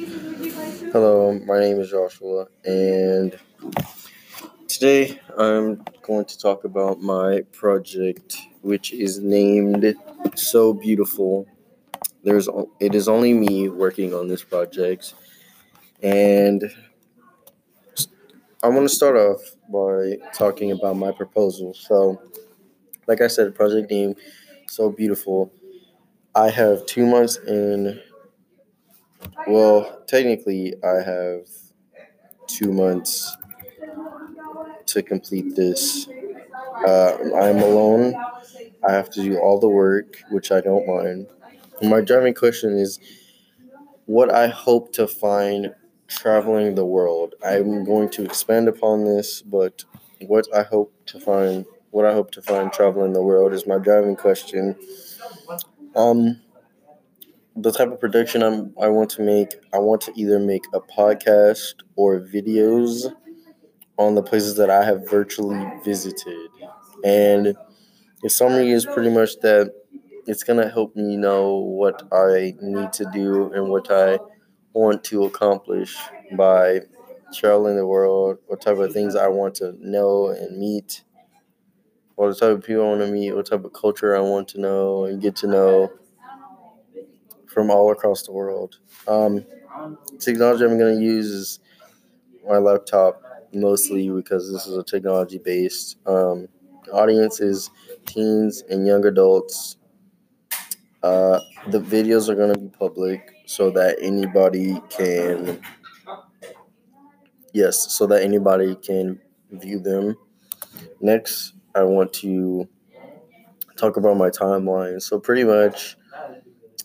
Hello, my name is Joshua, and today I'm going to talk about my project, which is named So Beautiful. There's it is only me working on this project, and I want to start off by talking about my proposal. So, like I said, project name So Beautiful. I have two months in well, technically, I have two months to complete this. Uh, I'm alone. I have to do all the work, which I don't mind. My driving question is what I hope to find traveling the world. I'm going to expand upon this, but what I hope to find, what I hope to find traveling the world is my driving question. Um, the type of production I'm, I want to make, I want to either make a podcast or videos on the places that I have virtually visited. And the summary is pretty much that it's going to help me know what I need to do and what I want to accomplish by traveling the world, what type of things I want to know and meet, what type of people I want to meet, what type of culture I want to know and get to know from all across the world. Um, technology I'm going to use is my laptop mostly because this is a technology based. Um, audience is teens and young adults. Uh, the videos are going to be public so that anybody can, yes, so that anybody can view them. Next, I want to talk about my timeline. So, pretty much,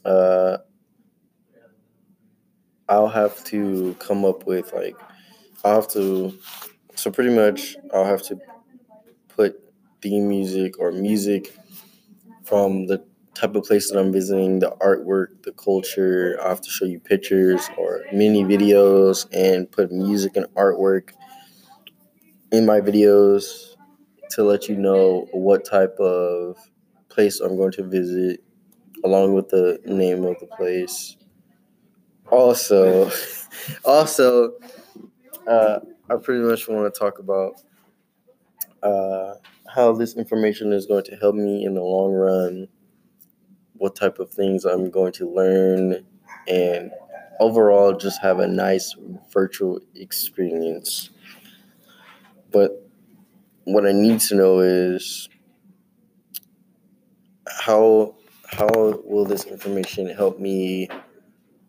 uh, I'll have to come up with like I'll have to so pretty much I'll have to put theme music or music from the type of place that I'm visiting, the artwork, the culture. I have to show you pictures or mini videos and put music and artwork in my videos to let you know what type of place I'm going to visit along with the name of the place. Also, also, uh, I pretty much want to talk about uh, how this information is going to help me in the long run, what type of things I'm going to learn, and overall just have a nice virtual experience. But what I need to know is how how will this information help me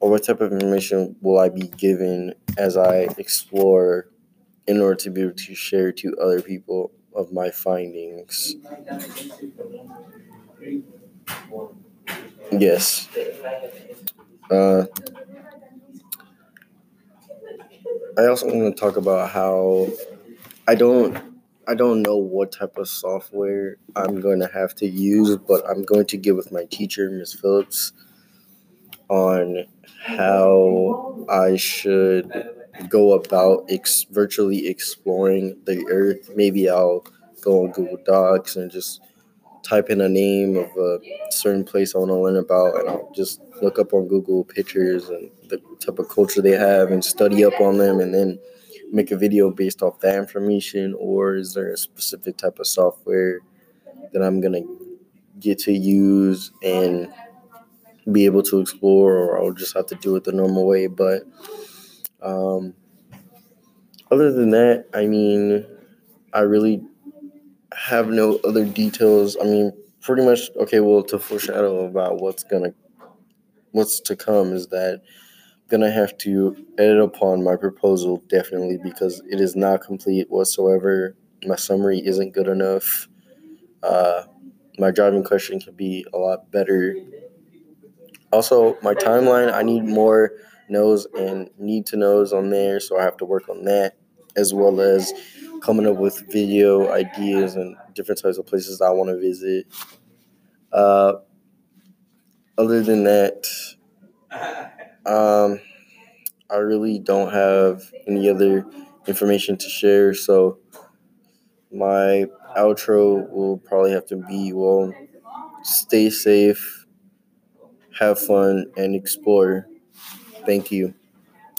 or what type of information will I be given as I explore in order to be able to share to other people of my findings? Yes. Uh, I also want to talk about how I don't I don't know what type of software I'm going to have to use, but I'm going to get with my teacher, Miss Phillips, on how I should go about ex- virtually exploring the earth. Maybe I'll go on Google Docs and just type in a name of a certain place I want to learn about, and I'll just look up on Google pictures and the type of culture they have and study up on them, and then make a video based off that information. Or is there a specific type of software that I'm gonna get to use and be able to explore, or I'll just have to do it the normal way. But um, other than that, I mean, I really have no other details. I mean, pretty much okay. Well, to foreshadow about what's gonna, what's to come is that gonna have to edit upon my proposal definitely because it is not complete whatsoever. My summary isn't good enough. Uh, my driving question can be a lot better also, my timeline, I need more knows and need to knows on there, so I have to work on that as well as coming up with video ideas and different types of places I want to visit. Uh, other than that, um, I really don't have any other information to share, so my outro will probably have to be well, stay safe have fun, and explore. Thank you.